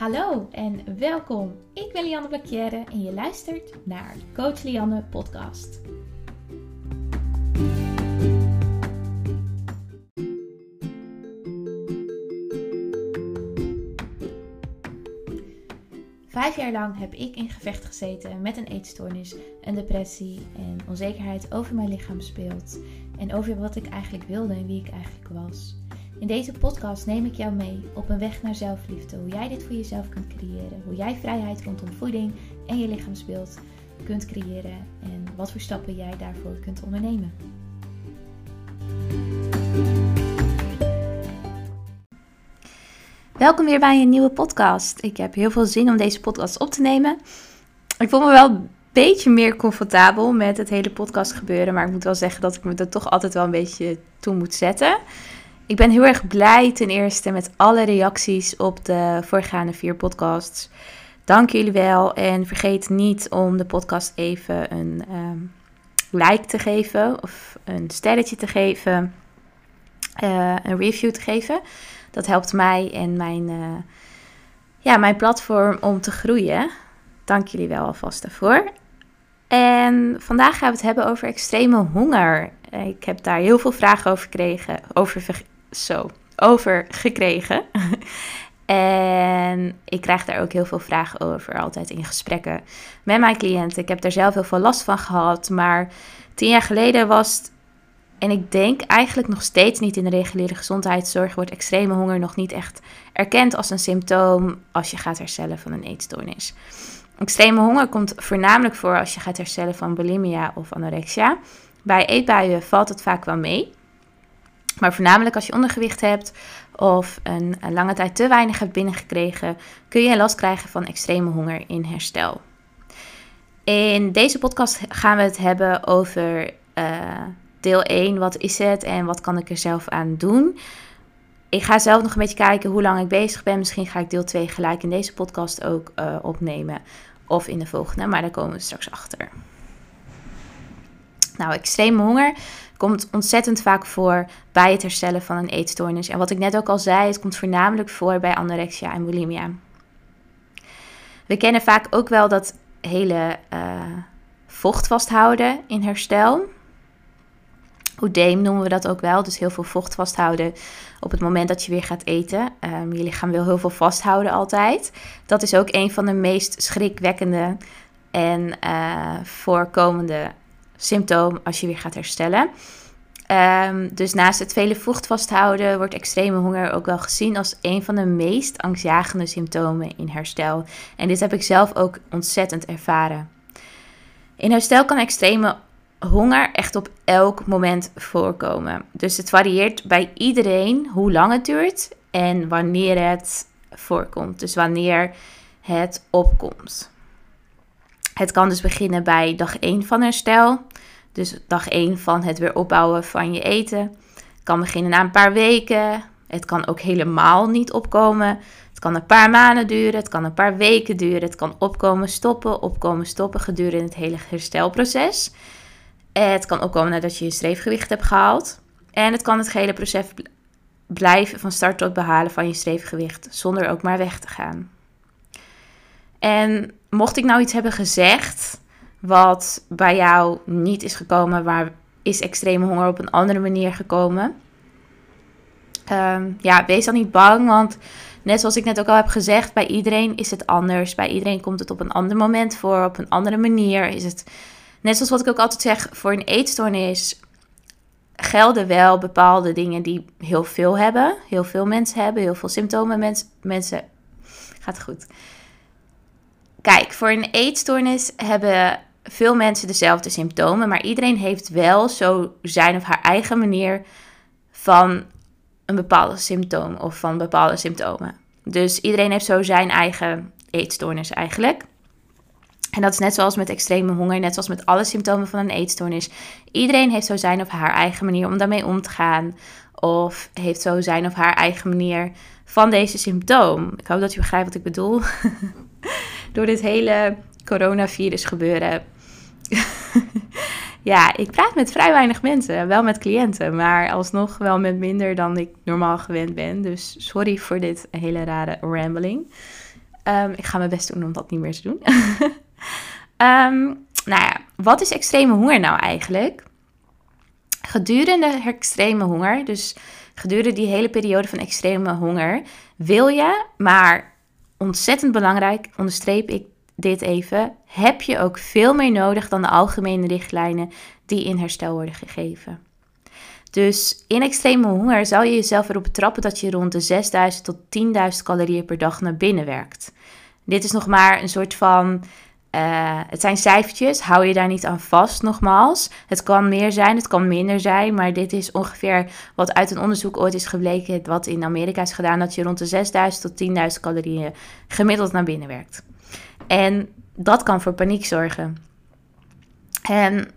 Hallo en welkom. Ik ben Lianne Blakjere en je luistert naar Coach Lianne podcast. Vijf jaar lang heb ik in gevecht gezeten met een eetstoornis, een depressie en onzekerheid over mijn lichaam speelt. En over wat ik eigenlijk wilde en wie ik eigenlijk was. In deze podcast neem ik jou mee op een weg naar zelfliefde. Hoe jij dit voor jezelf kunt creëren. Hoe jij vrijheid rondom voeding en je lichaamsbeeld kunt creëren. En wat voor stappen jij daarvoor kunt ondernemen. Welkom weer bij een nieuwe podcast. Ik heb heel veel zin om deze podcast op te nemen. Ik voel me wel een beetje meer comfortabel met het hele podcast gebeuren. Maar ik moet wel zeggen dat ik me er toch altijd wel een beetje toe moet zetten. Ik ben heel erg blij ten eerste met alle reacties op de voorgaande vier podcasts. Dank jullie wel en vergeet niet om de podcast even een um, like te geven of een sterretje te geven, uh, een review te geven. Dat helpt mij en mijn, uh, ja, mijn platform om te groeien. Dank jullie wel alvast daarvoor. En vandaag gaan we het hebben over extreme honger. Ik heb daar heel veel vragen over gekregen, over zo over gekregen. en ik krijg daar ook heel veel vragen over, altijd in gesprekken met mijn cliënten. Ik heb daar zelf heel veel last van gehad, maar tien jaar geleden was het, en ik denk eigenlijk nog steeds niet in de reguliere gezondheidszorg, wordt extreme honger nog niet echt erkend als een symptoom als je gaat herstellen van een eetstoornis. Extreme honger komt voornamelijk voor als je gaat herstellen van bulimia of anorexia. Bij eetbuien valt het vaak wel mee. Maar voornamelijk als je ondergewicht hebt of een, lange tijd te weinig hebt binnengekregen, kun je last krijgen van extreme honger in herstel. In deze podcast gaan we het hebben over uh, deel 1. Wat is het en wat kan ik er zelf aan doen? Ik ga zelf nog een beetje kijken hoe lang ik bezig ben. Misschien ga ik deel 2 gelijk in deze podcast ook uh, opnemen. Of in de volgende, maar daar komen we straks achter. Nou, extreme honger komt ontzettend vaak voor bij het herstellen van een eetstoornis. En wat ik net ook al zei, het komt voornamelijk voor bij anorexia en bulimia. We kennen vaak ook wel dat hele uh, vocht vasthouden in herstel. Oedeem noemen we dat ook wel. Dus heel veel vocht vasthouden op het moment dat je weer gaat eten. Um, je lichaam wil heel veel vasthouden altijd. Dat is ook een van de meest schrikwekkende en uh, voorkomende symptoom als je weer gaat herstellen. Um, dus naast het vele vocht vasthouden wordt extreme honger ook wel gezien als een van de meest angstjagende symptomen in herstel. En dit heb ik zelf ook ontzettend ervaren. In herstel kan extreme honger echt op elk moment voorkomen. Dus het varieert bij iedereen hoe lang het duurt en wanneer het voorkomt. Dus wanneer het opkomt. Het kan dus beginnen bij dag 1 van herstel. Dus dag 1 van het weer opbouwen van je eten. Het kan beginnen na een paar weken. Het kan ook helemaal niet opkomen. Het kan een paar maanden duren. Het kan een paar weken duren. Het kan opkomen, stoppen, opkomen, stoppen gedurende het hele herstelproces. Het kan opkomen nadat je je streefgewicht hebt gehaald. En het kan het hele proces blijven van start tot behalen van je streefgewicht zonder ook maar weg te gaan. En mocht ik nou iets hebben gezegd wat bij jou niet is gekomen, waar is extreme honger op een andere manier gekomen? Um, ja, wees dan niet bang, want net zoals ik net ook al heb gezegd, bij iedereen is het anders. Bij iedereen komt het op een ander moment voor, op een andere manier. Is het net zoals wat ik ook altijd zeg, voor een eetstoornis gelden wel bepaalde dingen die heel veel hebben. Heel veel mensen hebben, heel veel symptomen mens, mensen. Gaat goed. Kijk, voor een eetstoornis hebben veel mensen dezelfde symptomen, maar iedereen heeft wel zo zijn of haar eigen manier van een bepaalde symptoom of van bepaalde symptomen. Dus iedereen heeft zo zijn eigen eetstoornis eigenlijk. En dat is net zoals met extreme honger, net zoals met alle symptomen van een eetstoornis. Iedereen heeft zo zijn of haar eigen manier om daarmee om te gaan. Of heeft zo zijn of haar eigen manier van deze symptoom. Ik hoop dat je begrijpt wat ik bedoel. Door dit hele coronavirus gebeuren. ja, ik praat met vrij weinig mensen. Wel met cliënten, maar alsnog wel met minder dan ik normaal gewend ben. Dus sorry voor dit hele rare rambling. Ehm, ik ga mijn best doen om dat niet meer te doen. um, nou ja, wat is extreme honger nou eigenlijk? Gedurende extreme honger, dus gedurende die hele periode van extreme honger, wil je, maar ontzettend belangrijk, onderstreep ik dit even, heb je ook veel meer nodig dan de algemene richtlijnen die in herstel worden gegeven. Dus in extreme honger zou je jezelf erop betrappen dat je rond de 6000 tot 10.000 calorieën per dag naar binnen werkt. Dit is nog maar een soort van. Uh, het zijn cijfertjes, hou je daar niet aan vast, nogmaals. Het kan meer zijn, het kan minder zijn, maar dit is ongeveer wat uit een onderzoek ooit is gebleken, wat in Amerika is gedaan, dat je rond de 6000 tot 10.000 calorieën gemiddeld naar binnen werkt. En dat kan voor paniek zorgen. En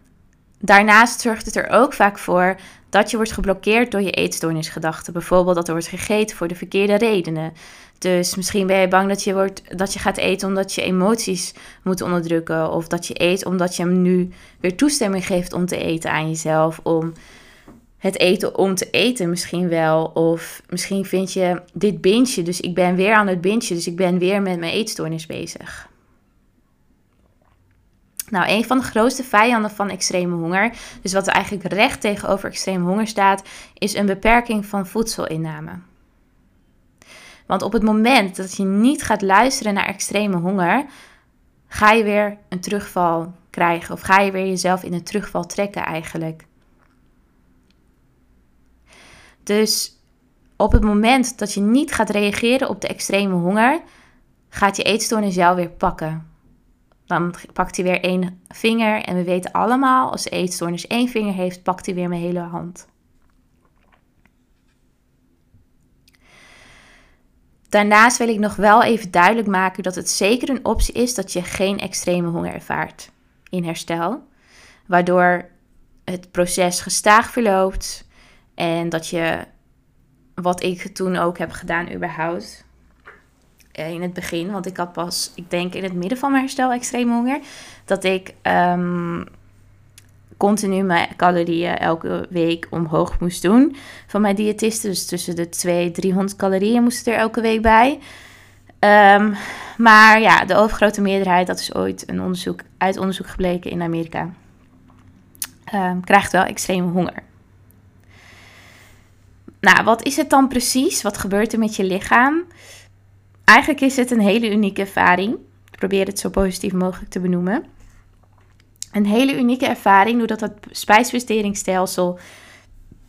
daarnaast zorgt het er ook vaak voor dat je wordt geblokkeerd door je eetstoornisgedachten. Bijvoorbeeld dat er wordt gegeten voor de verkeerde redenen. Dus misschien ben je bang dat je, wordt, dat je gaat eten omdat je emoties moet onderdrukken. Of dat je eet omdat je hem nu weer toestemming geeft om te eten aan jezelf. Om het eten om te eten misschien wel. Of misschien vind je dit bintje, dus ik ben weer aan het bintje. Dus ik ben weer met mijn eetstoornis bezig. Nou, een van de grootste vijanden van extreme honger, dus wat er eigenlijk recht tegenover extreme honger staat, is een beperking van voedselinname. Want op het moment dat je niet gaat luisteren naar extreme honger, ga je weer een terugval krijgen of ga je weer jezelf in een terugval trekken eigenlijk. Dus op het moment dat je niet gaat reageren op de extreme honger, gaat je eetstoornis jou weer pakken. Dan pakt hij weer één vinger. En we weten allemaal, als de eetstoornis één vinger heeft, pakt hij weer mijn hele hand. Daarnaast wil ik nog wel even duidelijk maken dat het zeker een optie is dat je geen extreme honger ervaart in herstel. Waardoor het proces gestaag verloopt en dat je, wat ik toen ook heb gedaan überhaupt, in het begin, want ik had pas, ik denk in het midden van mijn herstel extreem honger, dat ik um, continu mijn calorieën elke week omhoog moest doen van mijn diëtiste. Dus tussen de 200 300 calorieën moest er elke week bij. Um, maar ja, de overgrote meerderheid, dat is ooit een onderzoek, uit onderzoek gebleken in Amerika, um, krijgt wel extreme honger. Nou, wat is het dan precies? Wat gebeurt er met je lichaam? Eigenlijk is het een hele unieke ervaring. Ik probeer het zo positief mogelijk te benoemen. Een hele unieke ervaring doordat het spijsverteringsstelsel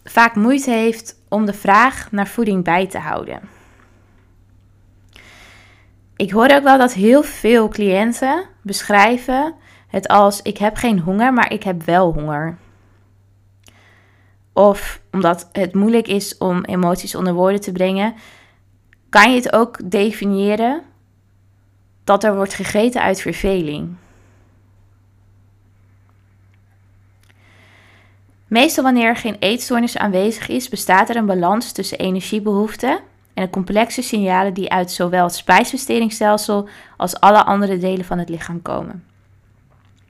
vaak moeite heeft om de vraag naar voeding bij te houden. Ik hoor ook wel dat heel veel cliënten beschrijven het als ik heb geen honger, maar ik heb wel honger. Of omdat het moeilijk is om emoties onder woorden te brengen, kan je het ook definiëren dat er wordt gegeten uit verveling. Meestal wanneer er geen eetstoornis aanwezig is, bestaat er een balans tussen energiebehoeften en de complexe signalen die uit zowel het spijsverteringsstelsel als alle andere delen van het lichaam komen.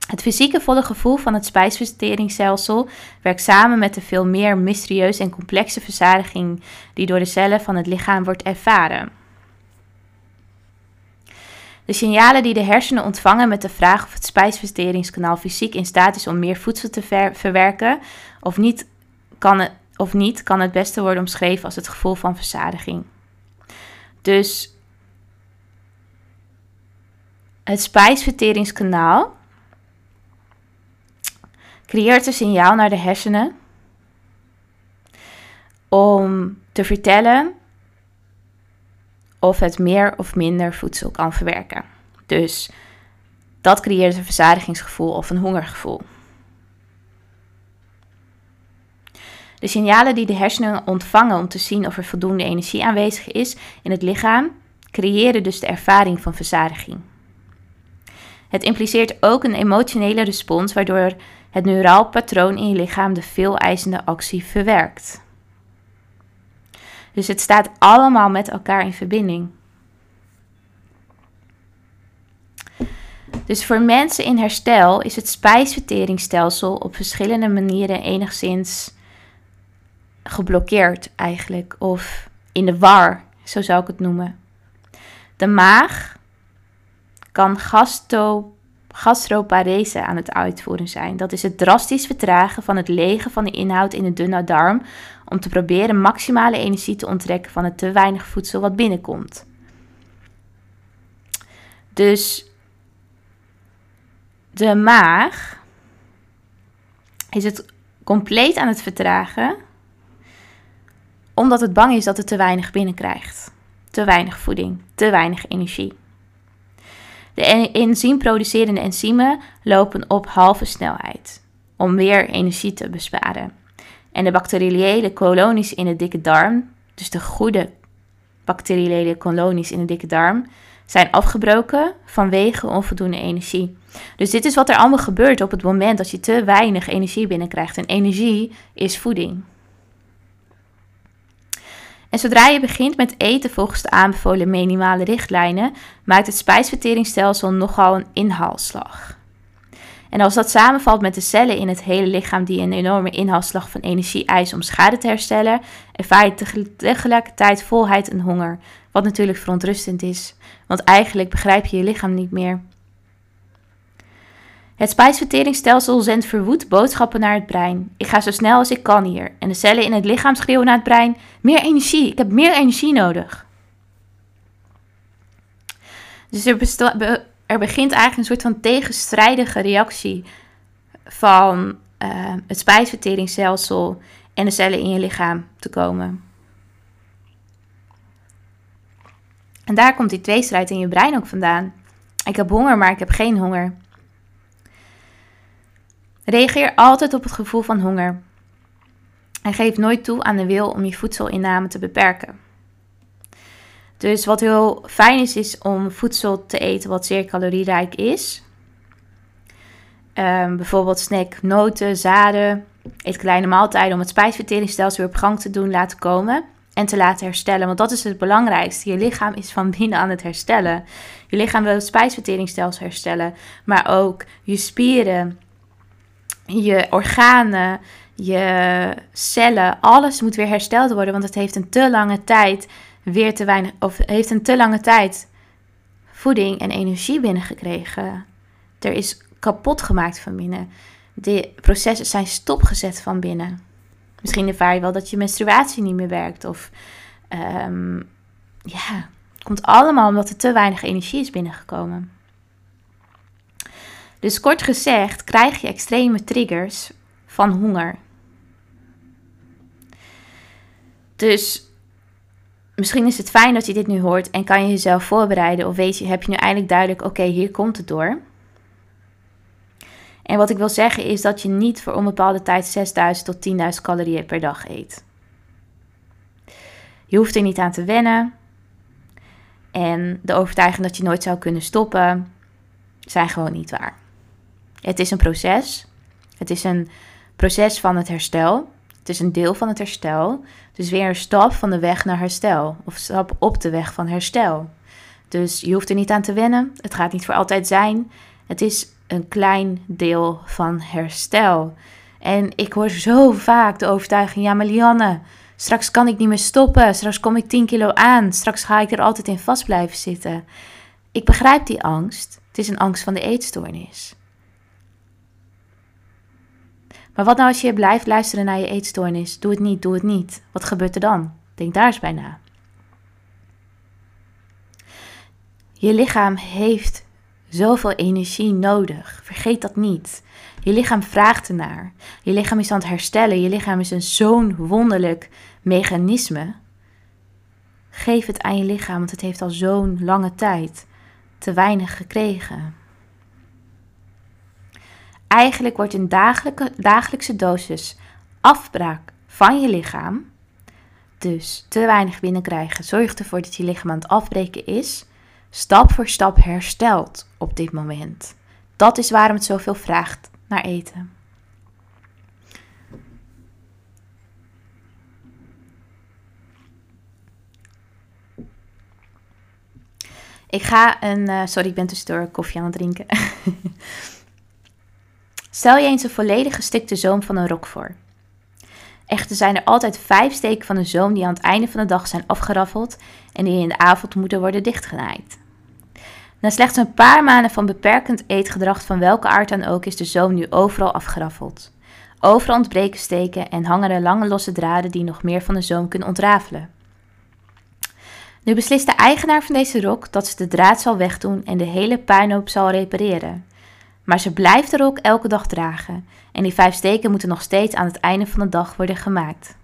Het fysieke volle gevoel van het spijsverteringsstelsel werkt samen met de veel meer mysterieuze en complexe verzadiging die door de cellen van het lichaam wordt ervaren. De signalen die de hersenen ontvangen met de vraag of het spijsverteringskanaal fysiek in staat is om meer voedsel te verwerken of niet, kan het, of niet, kan het beste worden omschreven als het gevoel van verzadiging. Dus het spijsverteringskanaal creëert een signaal naar de hersenen om te vertellen of het meer of minder voedsel kan verwerken. Dus dat creëert een verzadigingsgevoel of een hongergevoel. De signalen die de hersenen ontvangen om te zien of er voldoende energie aanwezig is in het lichaam, creëren dus de ervaring van verzadiging. Het impliceert ook een emotionele respons waardoor het neuraal patroon in je lichaam de veel eisende actie verwerkt. Dus het staat allemaal met elkaar in verbinding. Dus voor mensen in herstel is het spijsverteringsstelsel op verschillende manieren enigszins geblokkeerd eigenlijk. Of in de war, zo zou ik het noemen. De maag kan gastroparese aan het uitvoeren zijn. Dat is het drastisch vertragen van het legen van de inhoud in de dunne darm om te proberen maximale energie te onttrekken van het te weinig voedsel wat binnenkomt. Dus de maag is het compleet aan het vertragen omdat het bang is dat het te weinig binnenkrijgt. Te weinig voeding, te weinig energie. De enzymproducerende enzymen lopen op halve snelheid om meer energie te besparen. En de bacteriële kolonies in de dikke darm, dus de goede bacteriële kolonies in de dikke darm, zijn afgebroken vanwege onvoldoende energie. Dus dit is wat er allemaal gebeurt op het moment dat je te weinig energie binnenkrijgt. En energie is voeding. En zodra je begint met eten volgens de aanbevolen minimale richtlijnen, maakt het spijsverteringsstelsel nogal een inhaalslag. En als dat samenvalt met de cellen in het hele lichaam die een enorme inhaalslag van energie eisen om schade te herstellen, ervaar je tegelijkertijd volheid en honger. Wat natuurlijk verontrustend is, want eigenlijk begrijp je je lichaam niet meer. Het spijsverteringsstelsel zendt verwoed boodschappen naar het brein. Ik ga zo snel als ik kan hier. En de cellen in het lichaam schreeuwen naar het brein: meer energie, ik heb meer energie nodig. Dus er, begint eigenlijk een soort van tegenstrijdige reactie van uh, het spijsverteringsstelsel en de cellen in je lichaam te komen. En daar komt die tweestrijd in je brein ook vandaan. Ik heb honger, maar ik heb geen honger. Reageer altijd op het gevoel van honger. En geef nooit toe aan de wil om je voedselinname te beperken. Dus wat heel fijn is, is om voedsel te eten wat zeer calorierijk is. Um, bijvoorbeeld snack, noten, zaden. Eet kleine maaltijden om het spijsverteringsstelsel weer op gang te doen laten komen en te laten herstellen. Want dat is het belangrijkste. Je lichaam is van binnen aan het herstellen. Je lichaam wil het spijsverteringsstelsel herstellen, maar ook je spieren, je organen, je cellen, alles moet weer hersteld worden, want het heeft een te lange tijd weer te weinig, of heeft een te lange tijd voeding en energie binnengekregen. Er is kapot gemaakt van binnen. De processen zijn stopgezet van binnen. Misschien ervaar je wel dat je menstruatie niet meer werkt. Of um, ja, het komt allemaal omdat er te weinig energie is binnengekomen. Dus kort gezegd krijg je extreme triggers van honger. Dus misschien is het fijn dat je dit nu hoort en kan je jezelf voorbereiden of weet je, heb je nu eindelijk duidelijk, oké, hier komt het door. En wat ik wil zeggen is dat je niet voor onbepaalde tijd 6000 tot 10.000 calorieën per dag eet. Je hoeft er niet aan te wennen. En de overtuiging dat je nooit zou kunnen stoppen, zijn gewoon niet waar. Het is een proces. Het is een proces van het herstel. Het is een deel van het herstel. Dus weer een stap van de weg naar herstel. Of stap op de weg van herstel. Dus je hoeft er niet aan te wennen. Het gaat niet voor altijd zijn. Het is een klein deel van herstel. En ik hoor zo vaak de overtuiging: ja, maar Lianne, straks kan ik niet meer stoppen. Straks kom ik 10 kilo aan. Straks ga ik er altijd in vast blijven zitten. Ik begrijp die angst. Het is een angst van de eetstoornis. Maar wat nou als je blijft luisteren naar je eetstoornis? Doe het niet, doe het niet. Wat gebeurt er dan? Denk daar eens bij na. Je lichaam heeft zoveel energie nodig. Vergeet dat niet. Je lichaam vraagt ernaar. Je lichaam is aan het herstellen. Je lichaam is een zo'n wonderlijk mechanisme. Geef het aan je lichaam, want het heeft al zo'n lange tijd te weinig gekregen. Eigenlijk wordt een dagelijkse dosis afbraak van je lichaam, dus te weinig binnenkrijgen, zorgt ervoor dat je lichaam aan het afbreken is, stap voor stap herstelt op dit moment. Dat is waarom het zoveel vraagt naar eten. Ik ga een. Uh, sorry, ik ben tussendoor koffie aan het drinken. Stel je eens een volledig gestikte zoom van een rok voor. Echter zijn er altijd vijf steken van een zoom die aan het einde van de dag zijn afgeraffeld en die in de avond moeten worden dichtgenaaid. Na slechts een paar maanden van beperkend eetgedrag van welke aard dan ook is de zoom nu overal afgeraffeld. Overal ontbreken steken en hangen er lange losse draden die nog meer van de zoom kunnen ontrafelen. Nu beslist de eigenaar van deze rok dat ze de draad zal wegdoen en de hele puinhoop zal repareren. Maar ze blijft de rok elke dag dragen en die vijf steken moeten nog steeds aan het einde van de dag worden gemaakt.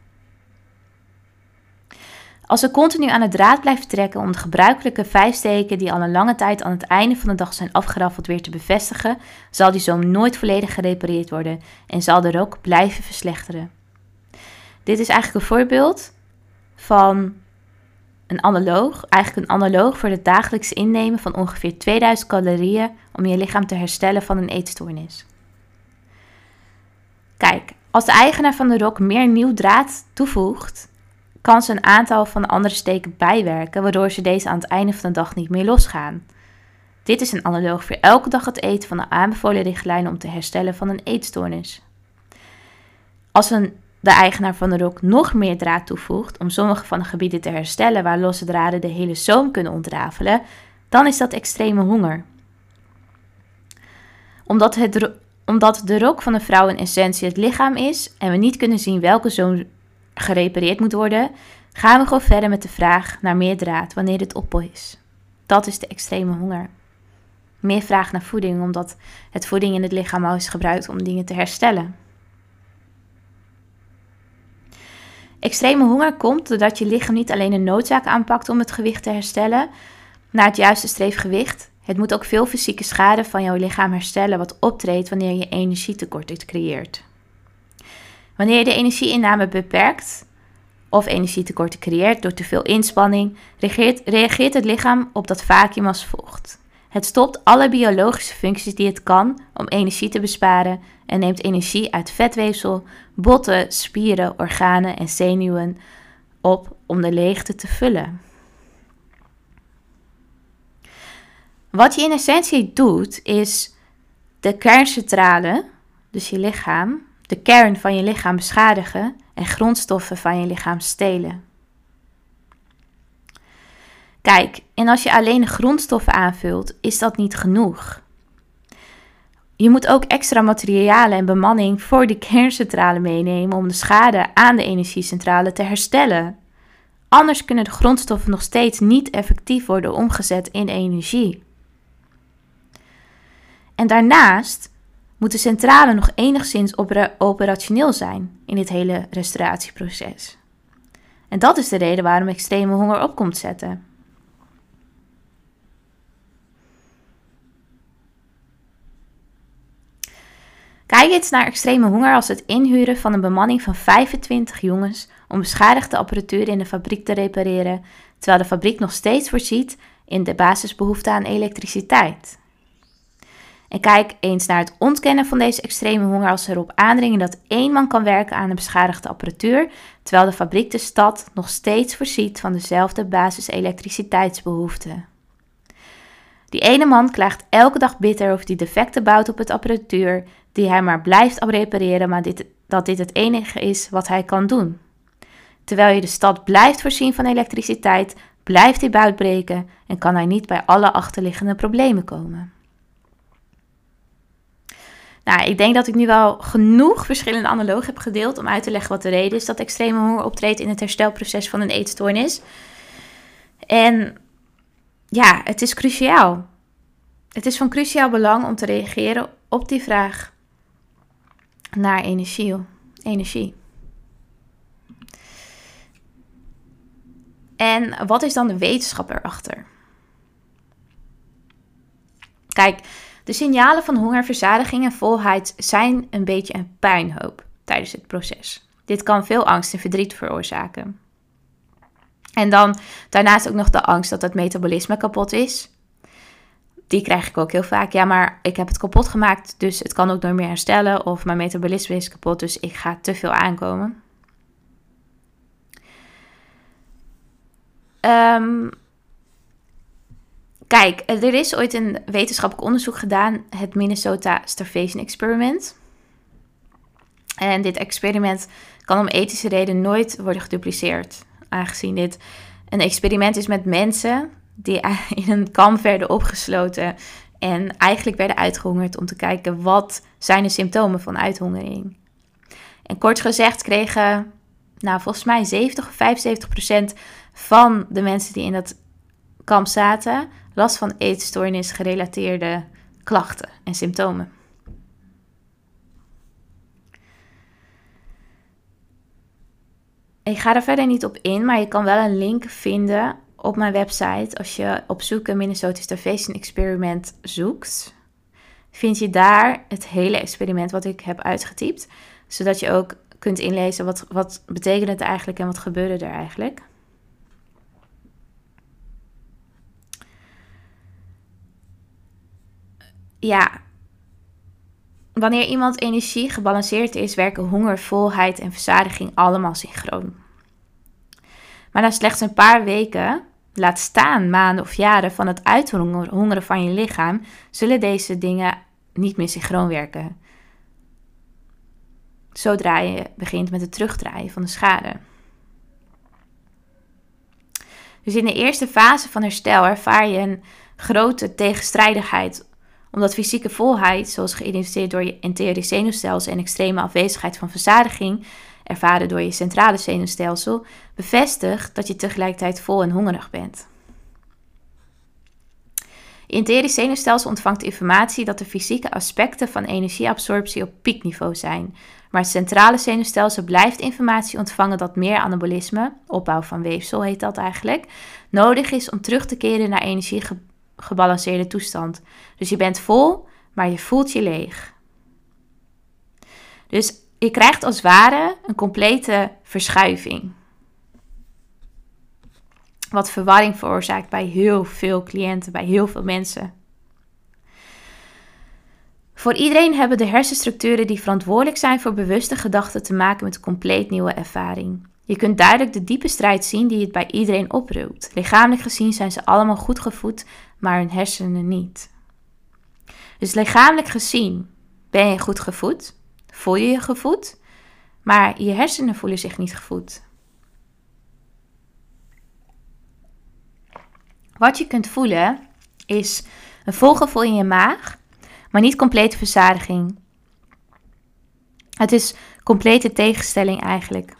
Als ze continu aan de draad blijft trekken om de gebruikelijke vijf steken die al een lange tijd aan het einde van de dag zijn afgeraffeld weer te bevestigen, zal die zoom nooit volledig gerepareerd worden en zal de rok blijven verslechteren. Dit is eigenlijk een voorbeeld van een analoog, eigenlijk een analoog voor het dagelijks innemen van ongeveer 2000 calorieën om je lichaam te herstellen van een eetstoornis. Kijk, als de eigenaar van de rok meer nieuw draad toevoegt, kan ze een aantal van de andere steken bijwerken, waardoor ze deze aan het einde van de dag niet meer losgaan. Dit is een analoog voor elke dag het eten van de aanbevolen richtlijnen om te herstellen van een eetstoornis. Als een, de eigenaar van de rok nog meer draad toevoegt om sommige van de gebieden te herstellen waar losse draden de hele zoom kunnen ontrafelen, dan is dat extreme honger. Omdat, het, omdat de rok van de vrouw in essentie het lichaam is en we niet kunnen zien welke zoom gerepareerd moet worden, gaan we gewoon verder met de vraag naar meer draad wanneer dit op is. Dat is de extreme honger. Meer vraag naar voeding, omdat het voeding in het lichaam al is gebruikt om dingen te herstellen. Extreme honger komt doordat je lichaam niet alleen de noodzaak aanpakt om het gewicht te herstellen naar het juiste streefgewicht. Het moet ook veel fysieke schade van jouw lichaam herstellen wat optreedt wanneer je energietekort creëert. Wanneer je de energieinname beperkt of energietekorten creëert door te veel inspanning, reageert, reageert het lichaam op dat vacuüm als volgt. Het stopt alle biologische functies die het kan om energie te besparen en neemt energie uit vetweefsel, botten, spieren, organen en zenuwen op om de leegte te vullen. Wat je in essentie doet, is de kerncentrale, dus je lichaam, de kern van je lichaam beschadigen en grondstoffen van je lichaam stelen. Kijk, en als je alleen de grondstoffen aanvult, is dat niet genoeg. Je moet ook extra materialen en bemanning voor de kerncentrale meenemen om de schade aan de energiecentrale te herstellen. Anders kunnen de grondstoffen nog steeds niet effectief worden omgezet in energie. En daarnaast moet de centrale nog enigszins operationeel zijn in dit hele restauratieproces. En dat is de reden waarom extreme honger op komt zetten. Kijk eens naar extreme honger als het inhuren van een bemanning van 25 jongens om beschadigde apparatuur in de fabriek te repareren, terwijl de fabriek nog steeds voorziet in de basisbehoefte aan elektriciteit. En kijk eens naar het ontkennen van deze extreme honger als ze erop aandringen dat één man kan werken aan een beschadigde apparatuur, terwijl de fabriek de stad nog steeds voorziet van dezelfde basis-elektriciteitsbehoeften. Die ene man klaagt elke dag bitter over die defecten bouwt op het apparatuur, die hij maar blijft repareren, maar dit, dat dit het enige is wat hij kan doen. Terwijl je de stad blijft voorzien van elektriciteit, blijft hij buit breken en kan hij niet bij alle achterliggende problemen komen. Nou, ik denk dat ik nu wel genoeg verschillende analogen heb gedeeld om uit te leggen wat de reden is dat extreme honger optreedt in het herstelproces van een eetstoornis. En ja, het is cruciaal. Het is van cruciaal belang om te reageren op die vraag naar energie. energie. En wat is dan de wetenschap erachter? Kijk, de signalen van honger, verzadiging en volheid zijn een beetje een puinhoop tijdens het proces. Dit kan veel angst en verdriet veroorzaken. En dan daarnaast ook nog de angst dat het metabolisme kapot is. Die krijg ik ook heel vaak. Ja, maar ik heb het kapot gemaakt, dus het kan ook nooit meer herstellen. Of mijn metabolisme is kapot, dus ik ga te veel aankomen. Um, Kijk, er is ooit een wetenschappelijk onderzoek gedaan, het Minnesota Starvation Experiment. En dit experiment kan om ethische redenen nooit worden gedupliceerd, aangezien dit een experiment is met mensen die in een kamp werden opgesloten en eigenlijk werden uitgehongerd om te kijken wat zijn de symptomen van uithongering. En kort gezegd kregen, nou volgens mij 70 of 75 procent van de mensen die in dat kamp zaten last van eetstoornis gerelateerde klachten en symptomen. Ik ga er verder niet op in, maar je kan wel een link vinden op mijn website. Als je op zoeken Minnesota Starvation Experiment zoekt, vind je daar het hele experiment wat ik heb uitgetypt. Zodat je ook kunt inlezen wat, wat betekent het eigenlijk en wat gebeurde er eigenlijk. Ja, wanneer iemand energie gebalanceerd is, werken honger, volheid en verzadiging allemaal synchroon. Maar na slechts een paar weken, laat staan maanden of jaren van het uithongeren van je lichaam, zullen deze dingen niet meer synchroon werken. Zodra je begint met het terugdraaien van de schade. Dus in de eerste fase van herstel ervaar je een grote tegenstrijdigheid omdat fysieke volheid, zoals geïdentificeerd door je enterisch zenuwstelsel en extreme afwezigheid van verzadiging, ervaren door je centrale zenuwstelsel, bevestigt dat je tegelijkertijd vol en hongerig bent. Je enterisch zenuwstelsel ontvangt informatie dat de fysieke aspecten van energieabsorptie op piekniveau zijn, maar het centrale zenuwstelsel blijft informatie ontvangen dat meer anabolisme, opbouw van weefsel heet dat eigenlijk, nodig is om terug te keren naar energie gebalanceerde toestand. Dus je bent vol, maar je voelt je leeg. Dus je krijgt als ware een complete verschuiving. Wat verwarring veroorzaakt bij heel veel cliënten, bij heel veel mensen. Voor iedereen hebben de hersenstructuren die verantwoordelijk zijn voor bewuste gedachten te maken met een compleet nieuwe ervaring. Je kunt duidelijk de diepe strijd zien die het bij iedereen oproept. Lichamelijk gezien zijn ze allemaal goed gevoed, maar hun hersenen niet. Dus lichamelijk gezien ben je goed gevoed, voel je je gevoed, maar je hersenen voelen zich niet gevoed. Wat je kunt voelen is een volgevoel in je maag, maar niet complete verzadiging. Het is complete tegenstelling eigenlijk.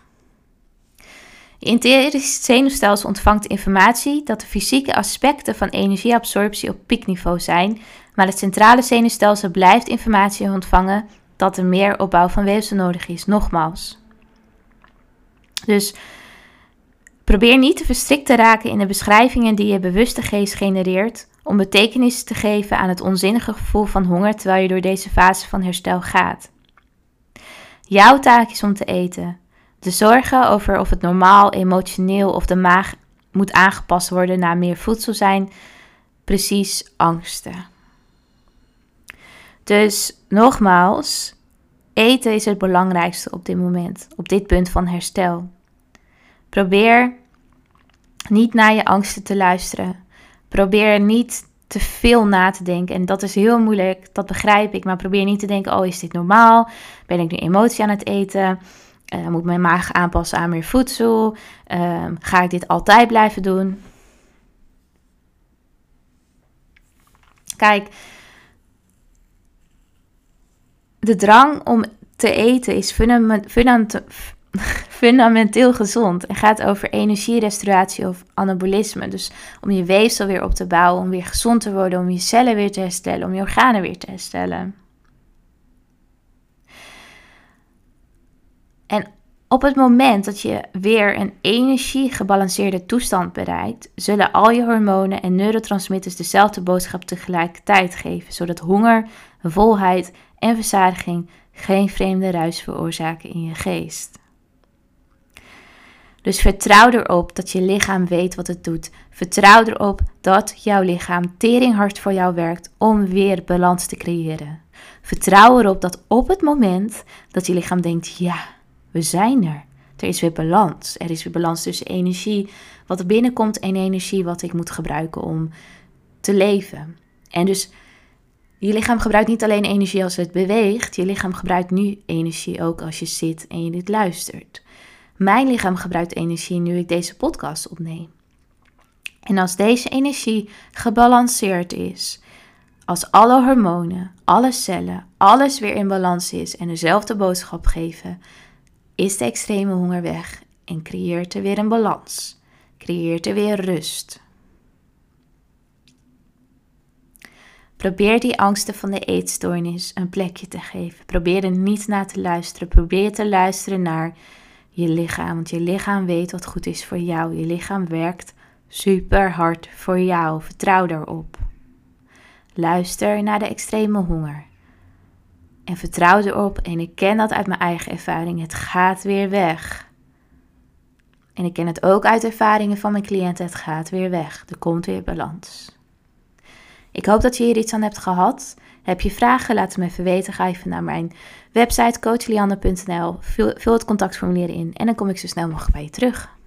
Je interisch zenuwstelsel ontvangt informatie dat de fysieke aspecten van energieabsorptie op piekniveau zijn, maar het centrale zenuwstelsel blijft informatie ontvangen dat er meer opbouw van weefsel nodig is. Nogmaals. Dus probeer niet te verstrikt te raken in de beschrijvingen die je bewuste geest genereert om betekenis te geven aan het onzinnige gevoel van honger terwijl je door deze fase van herstel gaat. Jouw taak is om te eten. De zorgen over of het normaal, emotioneel of de maag moet aangepast worden naar meer voedsel zijn precies angsten. Dus nogmaals, eten is het belangrijkste op dit moment, op dit punt van herstel. Probeer niet naar je angsten te luisteren. Probeer niet te veel na te denken. En dat is heel moeilijk, dat begrijp ik. Maar probeer niet te denken: oh, is dit normaal? Ben ik nu emotie aan het eten? Uh, moet mijn maag aanpassen aan meer voedsel? Ehm, ga ik dit altijd blijven doen? Kijk, de drang om te eten is fundamenteel gezond en gaat over energierestauratie of anabolisme. Dus om je weefsel weer op te bouwen, om weer gezond te worden, om je cellen weer te herstellen, om je organen weer te herstellen. En op het moment dat je weer een energiegebalanceerde toestand bereikt, zullen al je hormonen en neurotransmitters dezelfde boodschap tegelijkertijd geven, zodat honger, volheid en verzadiging geen vreemde ruis veroorzaken in je geest. Dus vertrouw erop dat je lichaam weet wat het doet. Vertrouw erop dat jouw lichaam teringhard voor jou werkt om weer balans te creëren. Vertrouw erop dat op het moment dat je lichaam denkt: ja, we zijn er. Er is weer balans. Er is weer balans tussen energie wat er binnenkomt en energie wat ik moet gebruiken om te leven. En dus je lichaam gebruikt niet alleen energie als het beweegt, je lichaam gebruikt nu energie ook als je zit en je dit luistert. Mijn lichaam gebruikt energie nu ik deze podcast opneem. En als deze energie gebalanceerd is, als alle hormonen, alle cellen, alles weer in balans is en dezelfde boodschap geven, is de extreme honger weg en creëert er weer een balans. Creëert er weer rust. Probeer die angsten van de eetstoornis een plekje te geven. Probeer er niet naar te luisteren. Probeer te luisteren naar je lichaam. Want je lichaam weet wat goed is voor jou. Je lichaam werkt super hard voor jou. Vertrouw daarop. Luister naar de extreme honger. En vertrouw erop. En ik ken dat uit mijn eigen ervaring. Het gaat weer weg. En ik ken het ook uit ervaringen van mijn cliënten. Het gaat weer weg. Er komt weer balans. Ik hoop dat je hier iets aan hebt gehad. Heb je vragen? Laat het me even weten. Ga even naar mijn website coachlianne.nl. Vul, vul het contactformulier in en dan kom ik zo snel mogelijk bij je terug.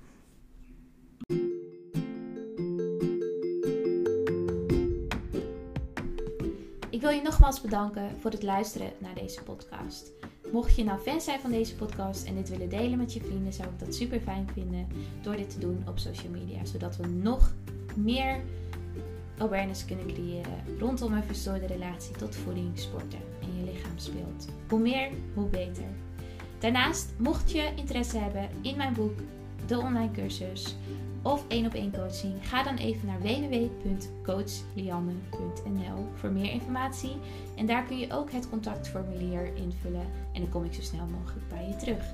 Je nogmaals bedanken voor het luisteren naar deze podcast. Mocht je nou fan zijn van deze podcast en dit willen delen met je vrienden, zou ik dat super fijn vinden door dit te doen op social media, zodat we nog meer awareness kunnen creëren rondom een verstoorde relatie tot voeding, sporten en je lichaam speelt. Hoe meer, hoe beter. Daarnaast, mocht je interesse hebben in mijn boek, de online cursus of één op één coaching, ga dan even naar www.coachlianne.nl voor meer informatie. En daar kun je ook het contactformulier invullen en dan kom ik zo snel mogelijk bij je terug.